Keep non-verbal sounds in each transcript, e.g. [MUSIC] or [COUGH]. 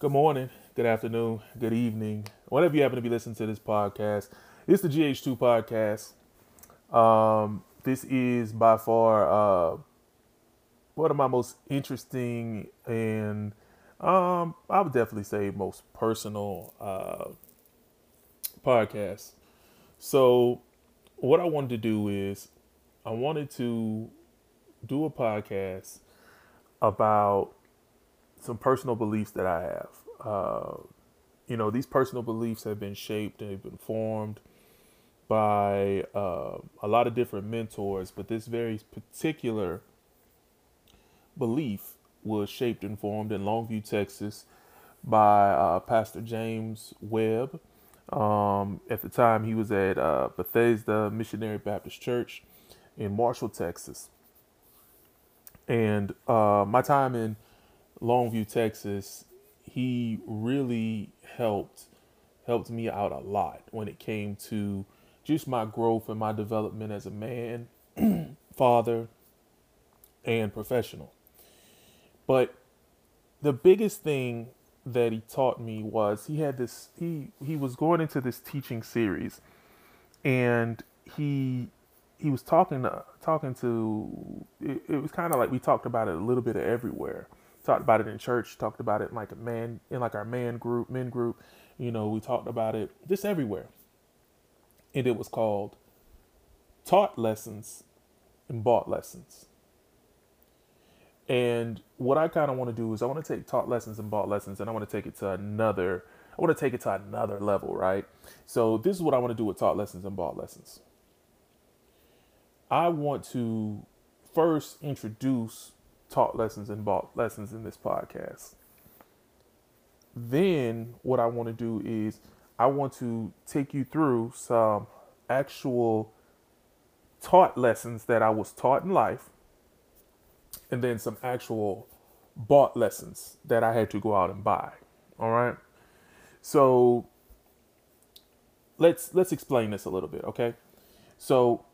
Good morning, good afternoon, good evening, whatever you happen to be listening to this podcast. It's the GH2 podcast. Um, this is by far uh, one of my most interesting and um, I would definitely say most personal uh, podcasts. So, what I wanted to do is I wanted to do a podcast about some personal beliefs that I have. Uh, you know, these personal beliefs have been shaped and have been formed by uh, a lot of different mentors, but this very particular belief was shaped and formed in Longview, Texas, by uh, Pastor James Webb. Um, at the time, he was at uh, Bethesda Missionary Baptist Church in Marshall, Texas. And uh, my time in Longview, Texas, he really helped helped me out a lot when it came to just my growth and my development as a man, [CLEARS THROAT] father, and professional. But the biggest thing that he taught me was he had this he he was going into this teaching series and he he was talking to, talking to it, it was kind of like we talked about it a little bit everywhere talked about it in church talked about it in like a man in like our man group men group. You know we talked about it just everywhere. And it was called taught lessons and bought lessons. And what i kind of want to do is i want to take taught lessons and bought lessons and i want to take it to another i want to take it to another level right? So this is what i want to do with taught lessons and bought lessons. I want to first introduce taught lessons and bought lessons in this podcast. Then, what I want to do is I want to take you through some actual taught lessons that I was taught in life, and then some actual bought lessons that I had to go out and buy. All right. So let's let's explain this a little bit, okay? So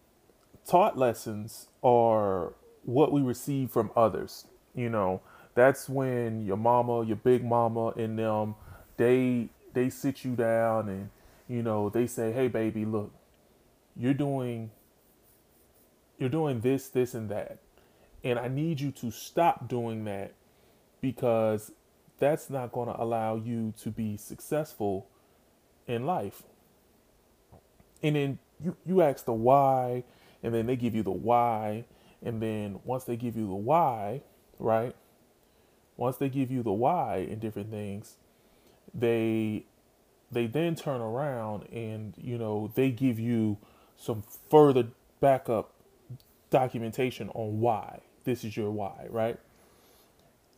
taught lessons are what we receive from others. You know, that's when your mama, your big mama, and them, they they sit you down and you know they say, "Hey, baby, look, you're doing you're doing this, this, and that, and I need you to stop doing that because that's not going to allow you to be successful in life." And then you you ask the why and then they give you the why and then once they give you the why right once they give you the why in different things they they then turn around and you know they give you some further backup documentation on why this is your why right?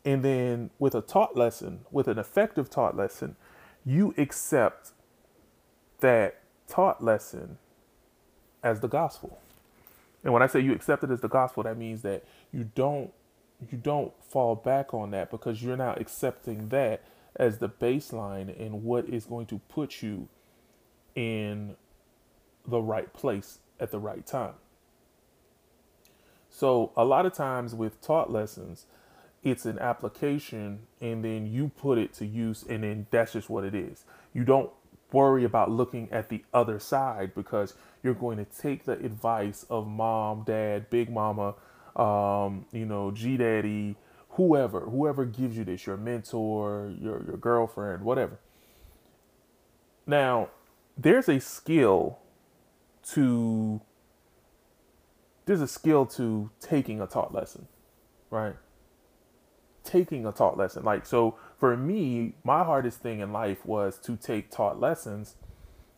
And then with a taught lesson with an effective taught lesson you accept that taught lesson as the gospel and when I say you accept it as the gospel, that means that you don't you don't fall back on that because you're now accepting that as the baseline and what is going to put you in the right place at the right time. So a lot of times with taught lessons, it's an application and then you put it to use and then that's just what it is. You don't worry about looking at the other side because you're going to take the advice of mom, dad, big mama, um, you know, G daddy, whoever, whoever gives you this, your mentor, your, your girlfriend, whatever. Now, there's a skill to there's a skill to taking a taught lesson, right? Taking a taught lesson. Like so for me, my hardest thing in life was to take taught lessons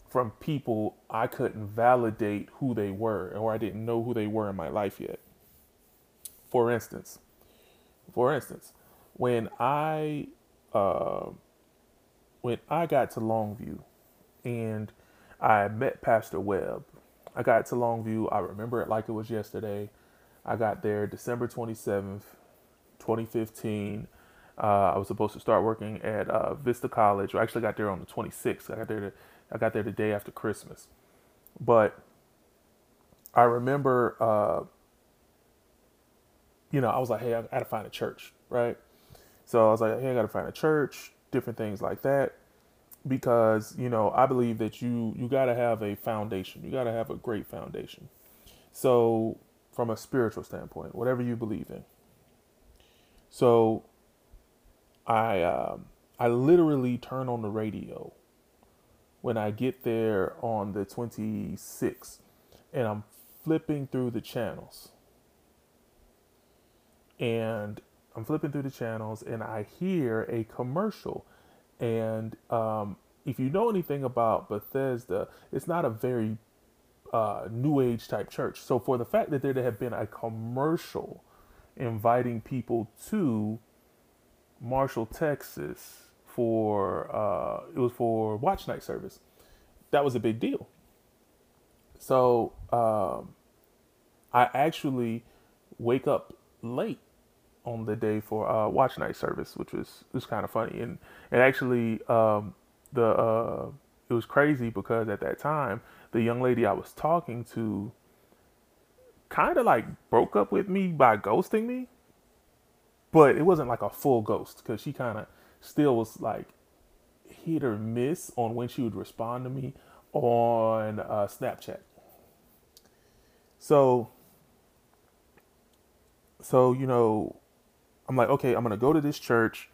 from people I couldn't validate who they were or I didn't know who they were in my life yet. For instance, for instance, when I uh, when I got to Longview and I met Pastor Webb, I got to Longview. I remember it like it was yesterday. I got there December 27th, 2015. Uh, I was supposed to start working at uh, Vista College. I actually got there on the 26th. I got there. To, I got there the day after Christmas, but I remember, uh, you know, I was like, hey, I got to find a church, right? So I was like, hey, I got to find a church. different things like that because you know I believe that you you got to have a foundation. You got to have a great foundation. So from a spiritual standpoint, whatever you believe in. So I um, I literally turn on the radio when I get there on the 26th and I'm flipping through the channels. And I'm flipping through the channels and I hear a commercial. And um, if you know anything about Bethesda, it's not a very uh, new age type church. So for the fact that there to have been a commercial inviting people to Marshall, Texas for uh, it was for watch night service, that was a big deal. So um, I actually wake up late on the day for uh, watch night service, which was was kind of funny, and and actually um, the uh, it was crazy because at that time the young lady I was talking to kind of like broke up with me by ghosting me, but it wasn't like a full ghost because she kind of still was like hit or miss on when she would respond to me on uh, Snapchat. So, so you know, I'm like, okay, I'm gonna go to this church.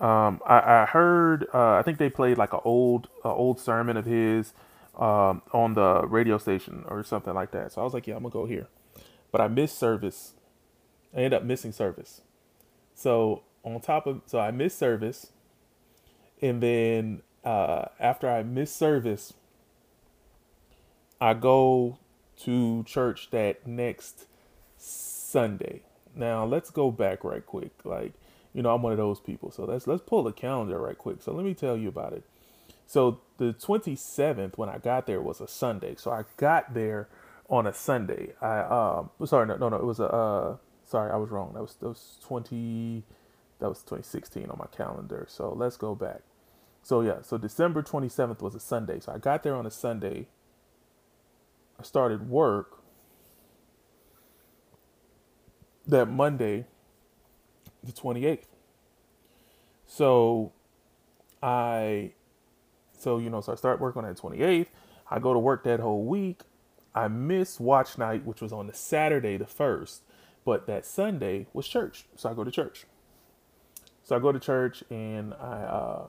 Um, I, I, heard, uh, I think they played like an old, uh, old sermon of his um, on the radio station or something like that. So I was like, yeah, I'm gonna go here, but I missed service. I ended up missing service. So on top of, so I missed service, and then uh, after I missed service, I go to church that next Sunday. Now let's go back right quick. Like, you know, I'm one of those people. So let's let's pull the calendar right quick. So let me tell you about it. So the 27th when I got there was a Sunday. So I got there on a Sunday. I um sorry no no no it was a uh sorry I was wrong. That was that was 20 that was 2016 on my calendar. So let's go back. So yeah, so December 27th was a Sunday. So I got there on a Sunday. I started work that Monday, the 28th. So I, so, you know, so I start work on that 28th. I go to work that whole week. I miss watch night, which was on the Saturday, the 1st, but that Sunday was church. So I go to church. So I go to church and I, uh,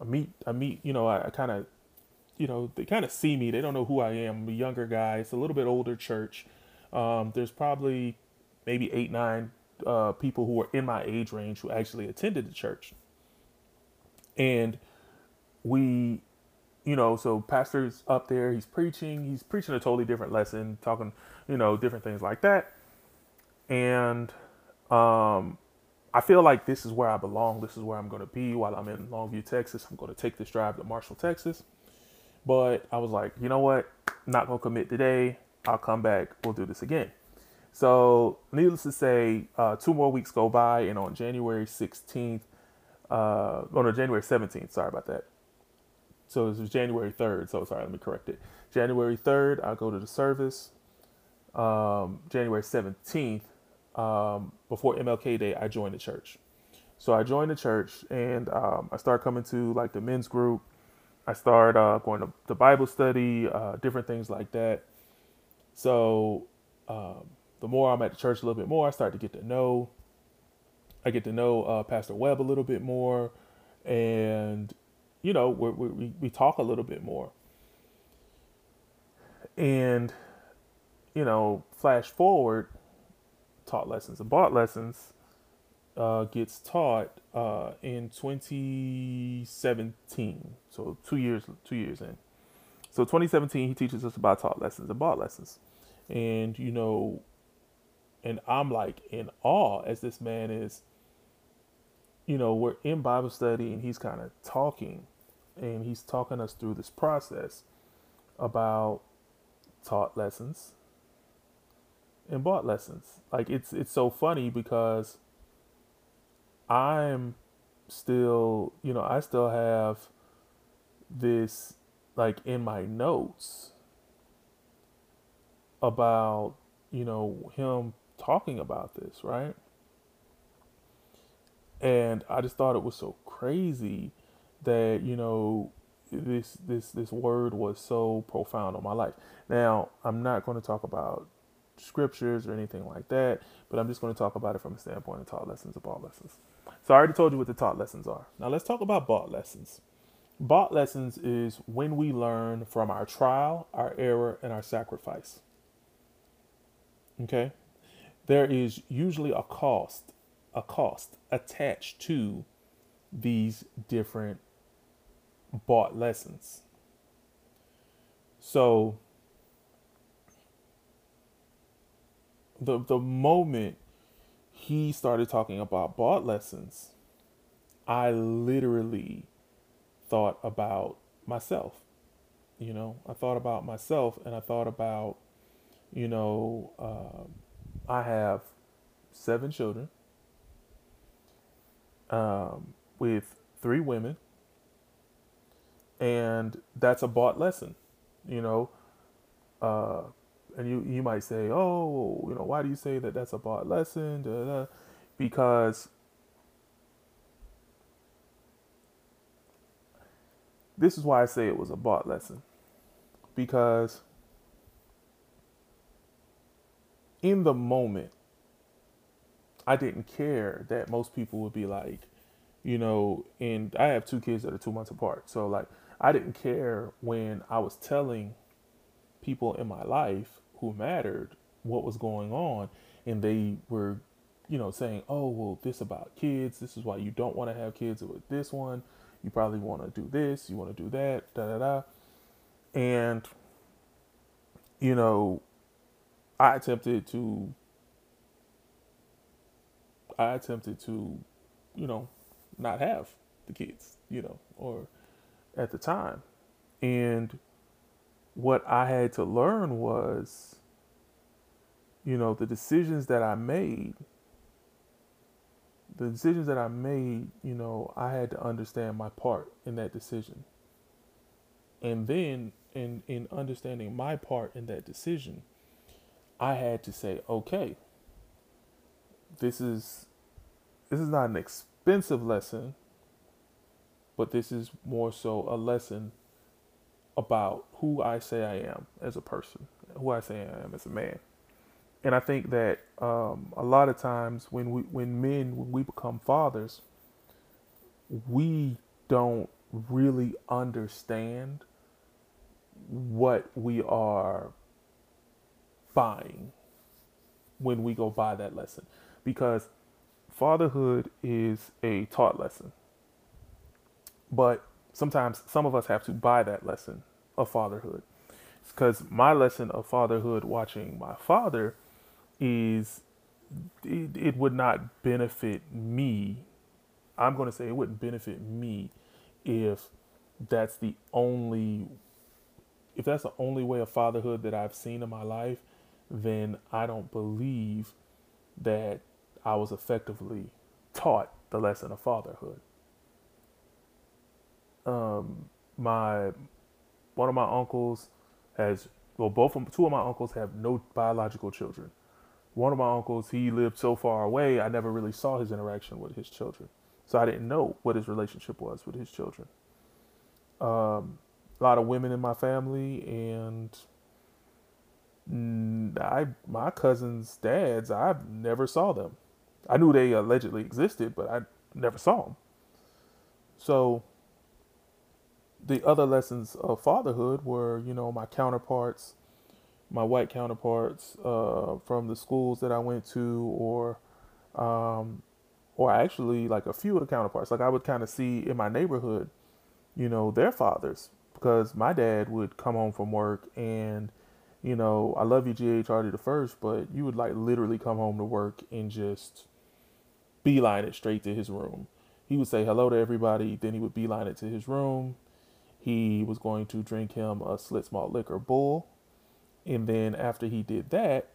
I meet, I meet, you know, I, I kind of, you know, they kind of see me. They don't know who I am. I'm a younger guy. It's a little bit older church. Um, there's probably maybe eight, nine uh, people who are in my age range who actually attended the church. And we, you know, so pastor's up there, he's preaching, he's preaching a totally different lesson, talking, you know, different things like that. And um, I feel like this is where I belong. This is where I'm going to be while I'm in Longview, Texas. I'm going to take this drive to Marshall, Texas. But I was like, you know what? Not going to commit today. I'll come back. We'll do this again. So, needless to say, uh, two more weeks go by, and on January 16th, uh, oh no, January 17th, sorry about that. So it was January 3rd. So sorry, let me correct it. January 3rd, I go to the service. Um, January 17th, um, before MLK Day, I joined the church. So I joined the church and um, I started coming to like the men's group. I started uh, going to the Bible study, uh, different things like that. So um, the more I'm at the church a little bit more, I start to get to know. I get to know uh, Pastor Webb a little bit more, and you know we we we talk a little bit more. And you know, flash forward, taught lessons and bought lessons uh, gets taught uh, in 2017. So two years two years in. So 2017, he teaches us about taught lessons and bought lessons, and you know and I'm like in awe as this man is, you know, we're in Bible study and he's kind of talking and he's talking us through this process about taught lessons and bought lessons. Like it's it's so funny because I'm still, you know, I still have this like in my notes about, you know, him talking about this, right? and I just thought it was so crazy that you know this this this word was so profound on my life. Now I'm not going to talk about scriptures or anything like that, but I'm just going to talk about it from a standpoint of taught lessons of bought lessons. So I already told you what the taught lessons are. Now let's talk about bought lessons. Bought lessons is when we learn from our trial, our error, and our sacrifice. Okay? There is usually a cost, a cost attached to these different bought lessons. So the the moment he started talking about bought lessons, I literally thought about myself. You know, I thought about myself and I thought about, you know, um, I have seven children um, with three women, and that's a bought lesson, you know. Uh, and you you might say, oh, you know, why do you say that that's a bought lesson? Da, da. Because this is why I say it was a bought lesson. Because in the moment, I didn't care that most people would be like, you know, and I have two kids that are two months apart. So, like, I didn't care when I was telling people in my life who mattered what was going on, and they were, you know, saying, oh, well, this about kids. This is why you don't want to have kids with this one you probably want to do this, you want to do that, da da da. And, you know, I attempted to, I attempted to, you know, not have the kids, you know, or at the time. And what I had to learn was, you know, the decisions that I made the decisions that I made, you know, I had to understand my part in that decision. And then in in understanding my part in that decision, I had to say, okay, this is this is not an expensive lesson, but this is more so a lesson about who I say I am as a person, who I say I am as a man. And I think that um, a lot of times when we when men when we become fathers, we don't really understand what we are buying when we go buy that lesson. Because fatherhood is a taught lesson. But sometimes some of us have to buy that lesson of fatherhood because my lesson of fatherhood watching my father is it, it would not benefit me. I'm going to say it wouldn't benefit me if that's the only if that's the only way of fatherhood that I've seen in my life, then I don't believe that I was effectively taught the lesson of fatherhood. Um, my one of my uncles has well, both of two of my uncles have no biological children one of my uncles, he lived so far away, I never really saw his interaction with his children. So I didn't know what his relationship was with his children. Um, a lot of women in my family, and I, my cousins' dads, I never saw them. I knew they allegedly existed, but I never saw them. So the other lessons of fatherhood were, you know, my counterparts my white counterparts uh, from the schools that I went to, or um, or actually like a few of the counterparts. Like I would kind of see in my neighborhood, you know, their fathers, because my dad would come home from work and, you know, I love you, G.H. Hardy the first, but you would like literally come home to work and just beeline it straight to his room. He would say hello to everybody, then he would beeline it to his room. He was going to drink him a Schlitz malt liquor bull and then after he did that,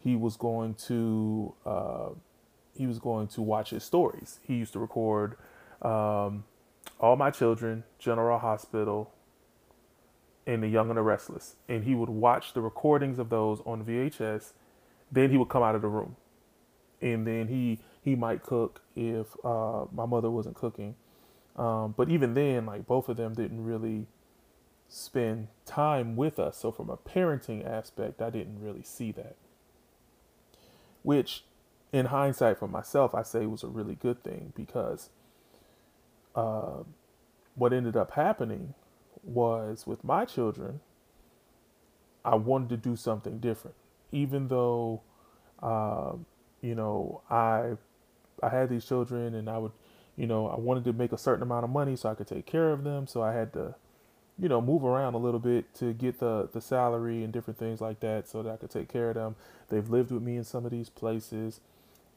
he was going to uh, he was going to watch his stories. He used to record um, all my children, General Hospital, and The Young and the Restless, and he would watch the recordings of those on VHS. Then he would come out of the room, and then he he he might cook if uh, my mother wasn't cooking. Um, but even then, like both of them didn't really spend time with us. So from a parenting aspect, I didn't really see that. Which, in hindsight, for myself, I say was a really good thing because uh, what ended up happening was with my children, I wanted to do something different, even though, uh, you know, I I had these children and I would, you know, I wanted to make a certain amount of money so I could take care of them. So I had to, you know, move around a little bit to get the the salary and different things like that so that I could take care of them. They've lived with me in some of these places.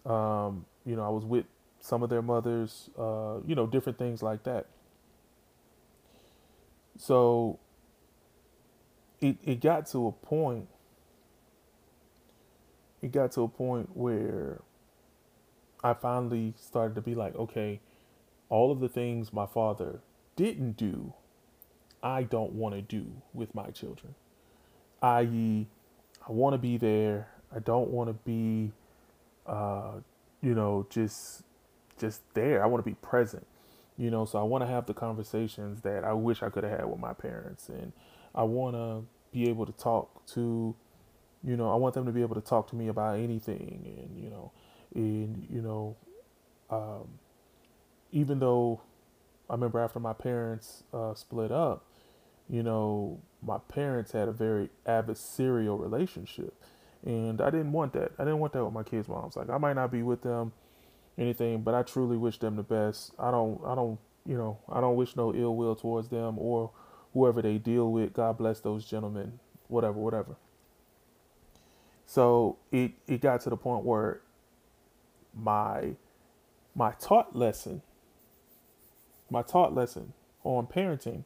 Um, you know, I was with some of their mothers, uh, you know, different things like that. So it it got to a point it got to a point where I finally started to be like, okay, all of the things my father didn't do, I don't want to do with my children. I.e., I want to be there. I don't want to be, uh, you know, just just there. I want to be present. You know, so I want to have the conversations that I wish I could have had with my parents, and I want to be able to talk to, you know, I want them to be able to talk to me about anything, and you know, and you know, um, even though I remember after my parents uh, split up, you know, my parents had a very adversarial relationship, and I didn't want that. I didn't want that with my kids' moms. Like I might not be with them, anything, but I truly wish them the best. I don't, I don't, you know, I don't wish no ill will towards them or whoever they deal with. God bless those gentlemen, whatever, whatever. So it it got to the point where my my taught lesson my taught lesson on parenting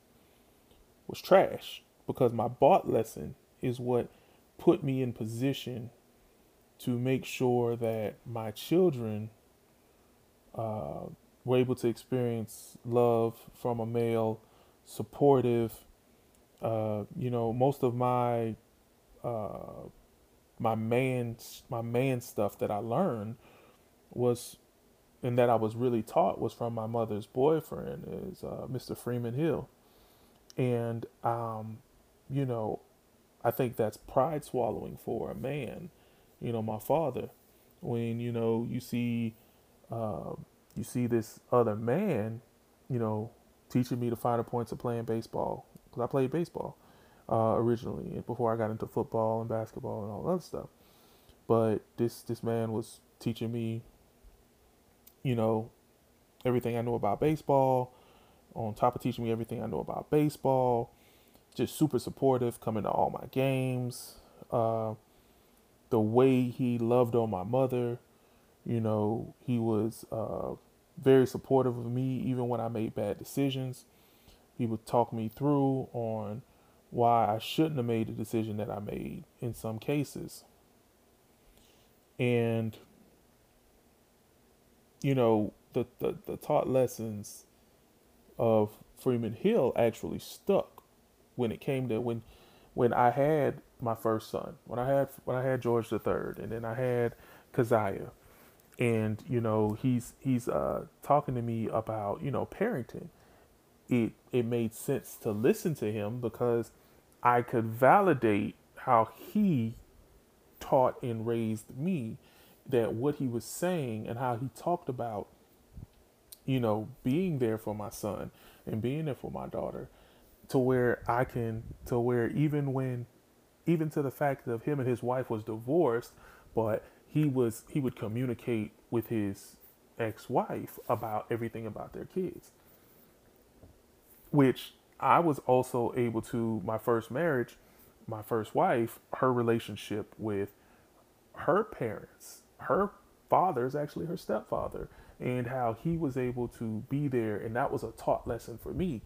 was trash because my bought lesson is what put me in position to make sure that my children uh, were able to experience love from a male, supportive. Uh, you know, most of my uh, my man my man stuff that I learned was and that I was really taught was from my mother's boyfriend is uh, Mr. Freeman Hill, and um, you know, I think that's pride swallowing for a man. You know, my father, when you know you see, uh, you see this other man, you know, teaching me the finer points of playing baseball because I played baseball uh, originally before I got into football and basketball and all that stuff. But this this man was teaching me you know, everything I know about baseball, on top of teaching me everything I know about baseball, just super supportive, coming to all my games. Uh, the way he loved on my mother, you know, he was uh, very supportive of me even when I made bad decisions. He would talk me through on why I shouldn't have made the decision that I made in some cases. And you know, the, the, the taught lessons of Freeman Hill actually stuck when it came to when when I had my first son, when I had when I had George the third, and then I had Keziah, and you know he's he's uh, talking to me about you know parenting. It it made sense to listen to him because I could validate how he taught and raised me that what he was saying and how he talked about, you know, being there for my son and being there for my daughter, to where I can, to where even when, even to the fact of him and his wife was divorced, but he was, he would communicate with his ex-wife about everything about their kids, which I was also able to, my first marriage, my first wife, her relationship with her parents her father is actually her stepfather and how he was able to be there and that was a taught lesson for me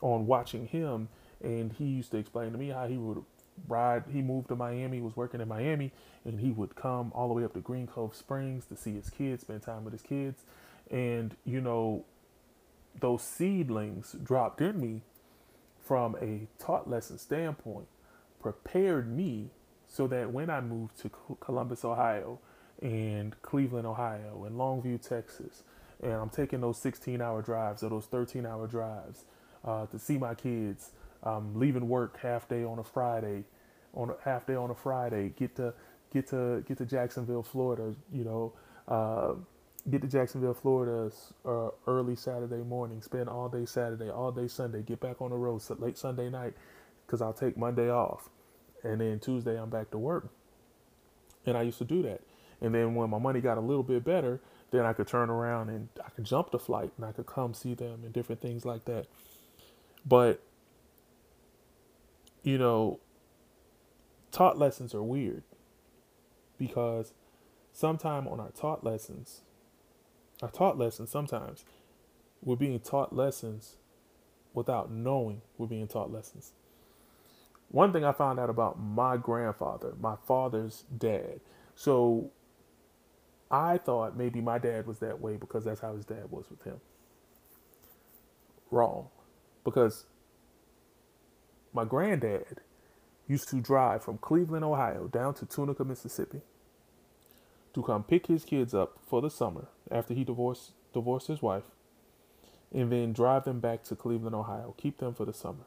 on watching him and he used to explain to me how he would ride he moved to Miami was working in Miami and he would come all the way up to Green Cove Springs to see his kids spend time with his kids and you know those seedlings dropped in me from a taught lesson standpoint prepared me so that when I moved to Columbus Ohio and Cleveland, Ohio, and Longview, Texas, and I'm taking those 16 hour drives or those 13 hour drives uh, to see my kids. I'm leaving work half day on a Friday, on a half day on a Friday, get to get to get to Jacksonville, Florida. You know, uh, get to Jacksonville, Florida uh, early Saturday morning. Spend all day Saturday, all day Sunday. Get back on the road late Sunday night because I'll take Monday off, and then Tuesday I'm back to work. And I used to do that. And then when my money got a little bit better, then I could turn around and I could jump the flight and I could come see them and different things like that. But you know, taught lessons are weird because sometime on our taught lessons, our taught lessons sometimes we're being taught lessons without knowing we're being taught lessons. One thing I found out about my grandfather, my father's dad. So I thought maybe my dad was that way because that's how his dad was with him. Wrong. Because my granddad used to drive from Cleveland, Ohio down to Tunica, Mississippi to come pick his kids up for the summer after he divorced divorced his wife and then drive them back to Cleveland, Ohio, keep them for the summer.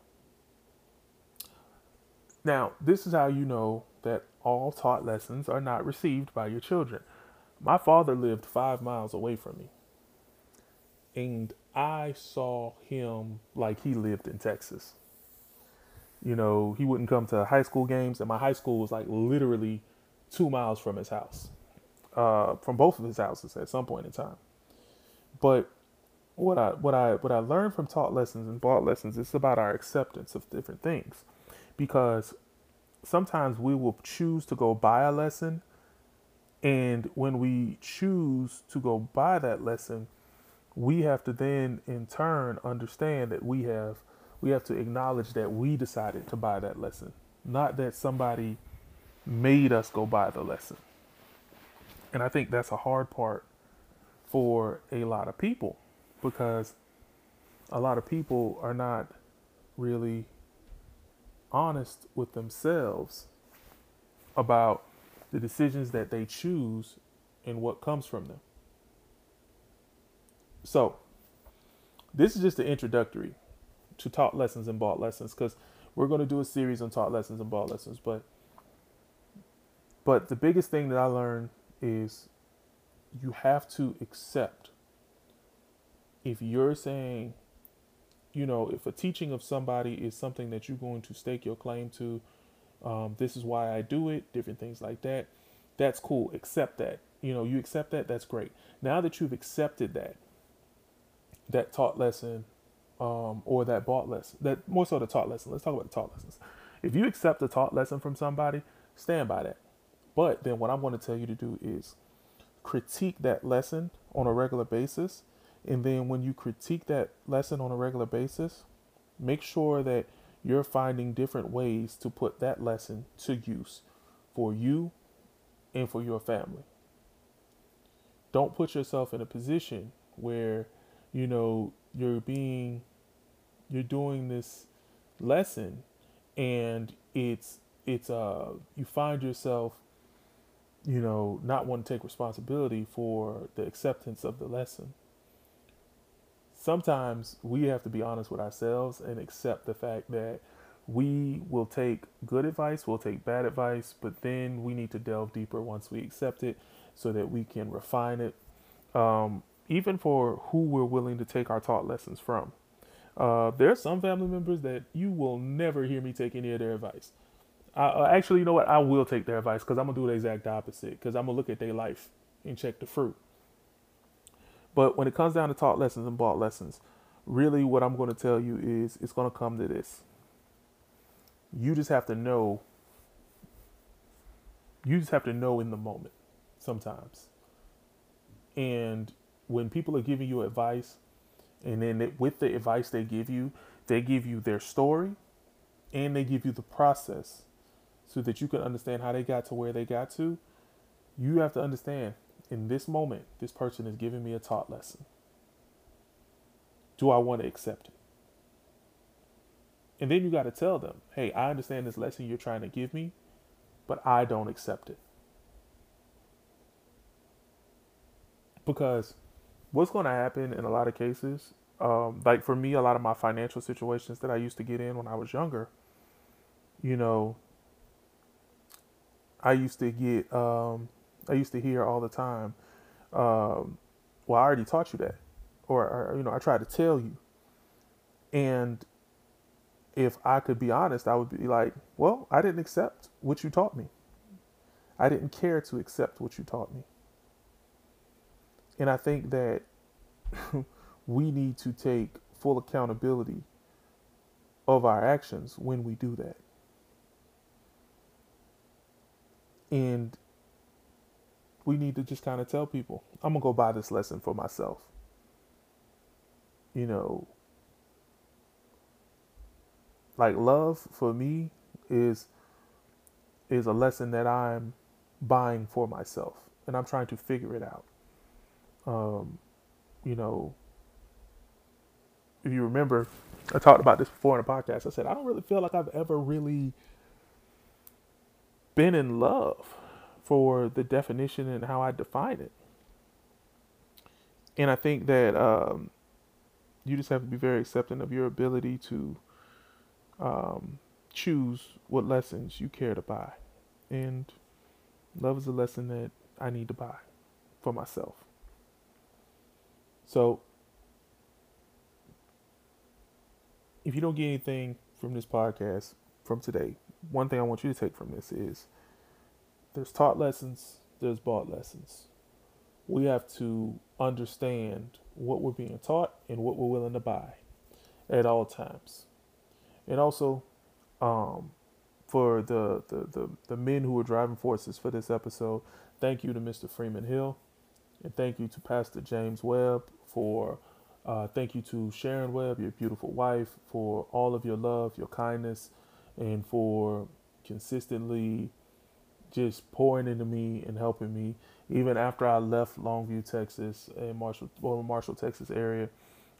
Now, this is how you know that all taught lessons are not received by your children. My father lived five miles away from me, and I saw him like he lived in Texas. You know, he wouldn't come to high school games, and my high school was like literally two miles from his house, uh, from both of his houses at some point in time. But what I what I what I learned from taught lessons and bought lessons is about our acceptance of different things, because sometimes we will choose to go buy a lesson, and when we choose to go buy that lesson, we have to then in turn understand that we have we have to acknowledge that we decided to buy that lesson, not that somebody made us go buy the lesson. And I think that's a hard part for a lot of people because a lot of people are not really honest with themselves about the decisions that they choose and what comes from them. So, this is just the introductory to taught lessons and bought lessons because we're going to do a series on taught lessons and bought lessons. But but the biggest thing that I learned is you have to accept if you're saying, you know, if a teaching of somebody is something that you're going to stake your claim to, um, this is why I do it, different things like that. That's cool. Accept that. You know, you accept that. That's great. Now that you've accepted that, that taught lesson um, or that bought lesson, that more so the taught lesson. Let's talk about the taught lessons. If you accept a taught lesson from somebody, stand by that. But then what I'm going to tell you to do is critique that lesson on a regular basis. And then when you critique that lesson on a regular basis, make sure that you're finding different ways to put that lesson to use for you and for your family. Don't put yourself in a position where, you know, you're being you're doing this lesson and it's it's uh you find yourself you know not wanting to take responsibility for the acceptance of the lesson sometimes we have to be honest with ourselves and accept the fact that we will take good advice, we'll take bad advice, but then we need to delve deeper once we accept it so that we can refine it, um, even for who we're willing to take our taught lessons from. Uh, there are some family members that you will never hear me take any of their advice. I, uh, actually, you know what? I will take their advice because I'm gonna do the exact opposite. Because I'm gonna look at their life and check the fruit. But when it comes down to taught lessons and bought lessons, really, what I'm going to tell you is it's going to come to this. You just have to know. You just have to know in the moment sometimes. And when people are giving you advice, and then with the advice they give you, they give you their story and they give you the process so that you can understand how they got to where they got to. You have to understand in this moment, this person is giving me a taught lesson. Do I want to accept it? And then you got to tell them, hey, I understand this lesson you're trying to give me, but I don't accept it. because what's going to happen in a lot of cases, um, like for me, a lot of my financial situations that I used to get in when I was younger, you know, I used to get, um, I used to hear all the time, um, well, I already taught you that, or, or you know, I tried to tell you, and if I could be honest, I would be like, well, I didn't accept what you taught me. I didn't care to accept what you taught me. And I think that [LAUGHS] we need to take full accountability of our actions when we do that. And we need to just kind of tell people, I'm going to go buy this lesson for myself. You know, like love for me is is a lesson that I'm buying for myself and I'm trying to figure it out. Um, you know, if you remember, I talked about this before in a podcast. I said, I don't really feel like I've ever really been in love for the definition and how I define it. And I think that um, you just have to be very accepting of your ability to um, choose what lessons you care to buy. And love is a lesson that I need to buy for myself. So, if you don't get anything from this podcast from today, one thing I want you to take from this is there's taught lessons, there's bought lessons. We have to understand what we're being taught and what we're willing to buy at all times. And also, um, for the, the, the, the men who were driving forces for this episode, thank you to Mr. Freeman Hill. And thank you to Pastor James Webb for, uh, thank you to Sharon Webb, your beautiful wife, for all of your love, your kindness, and for consistently just pouring into me and helping me. Even after I left Longview, Texas, and Marshall, well, Marshall, Texas area,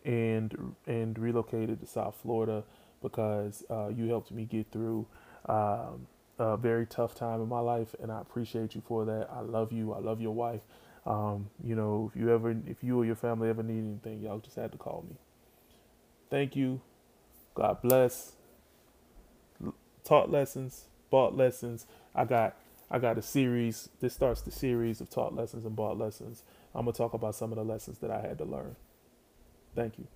and and relocated to South Florida because uh, you helped me get through um, a very tough time in my life, and I appreciate you for that. I love you. I love your wife. Um, you know, if you ever, if you or your family ever need anything, y'all just had to call me. Thank you. God bless. Taught lessons, bought lessons. I got, I got a series. This starts the series of taught lessons and bought lessons. I'm gonna talk about some of the lessons that I had to learn. Thank you.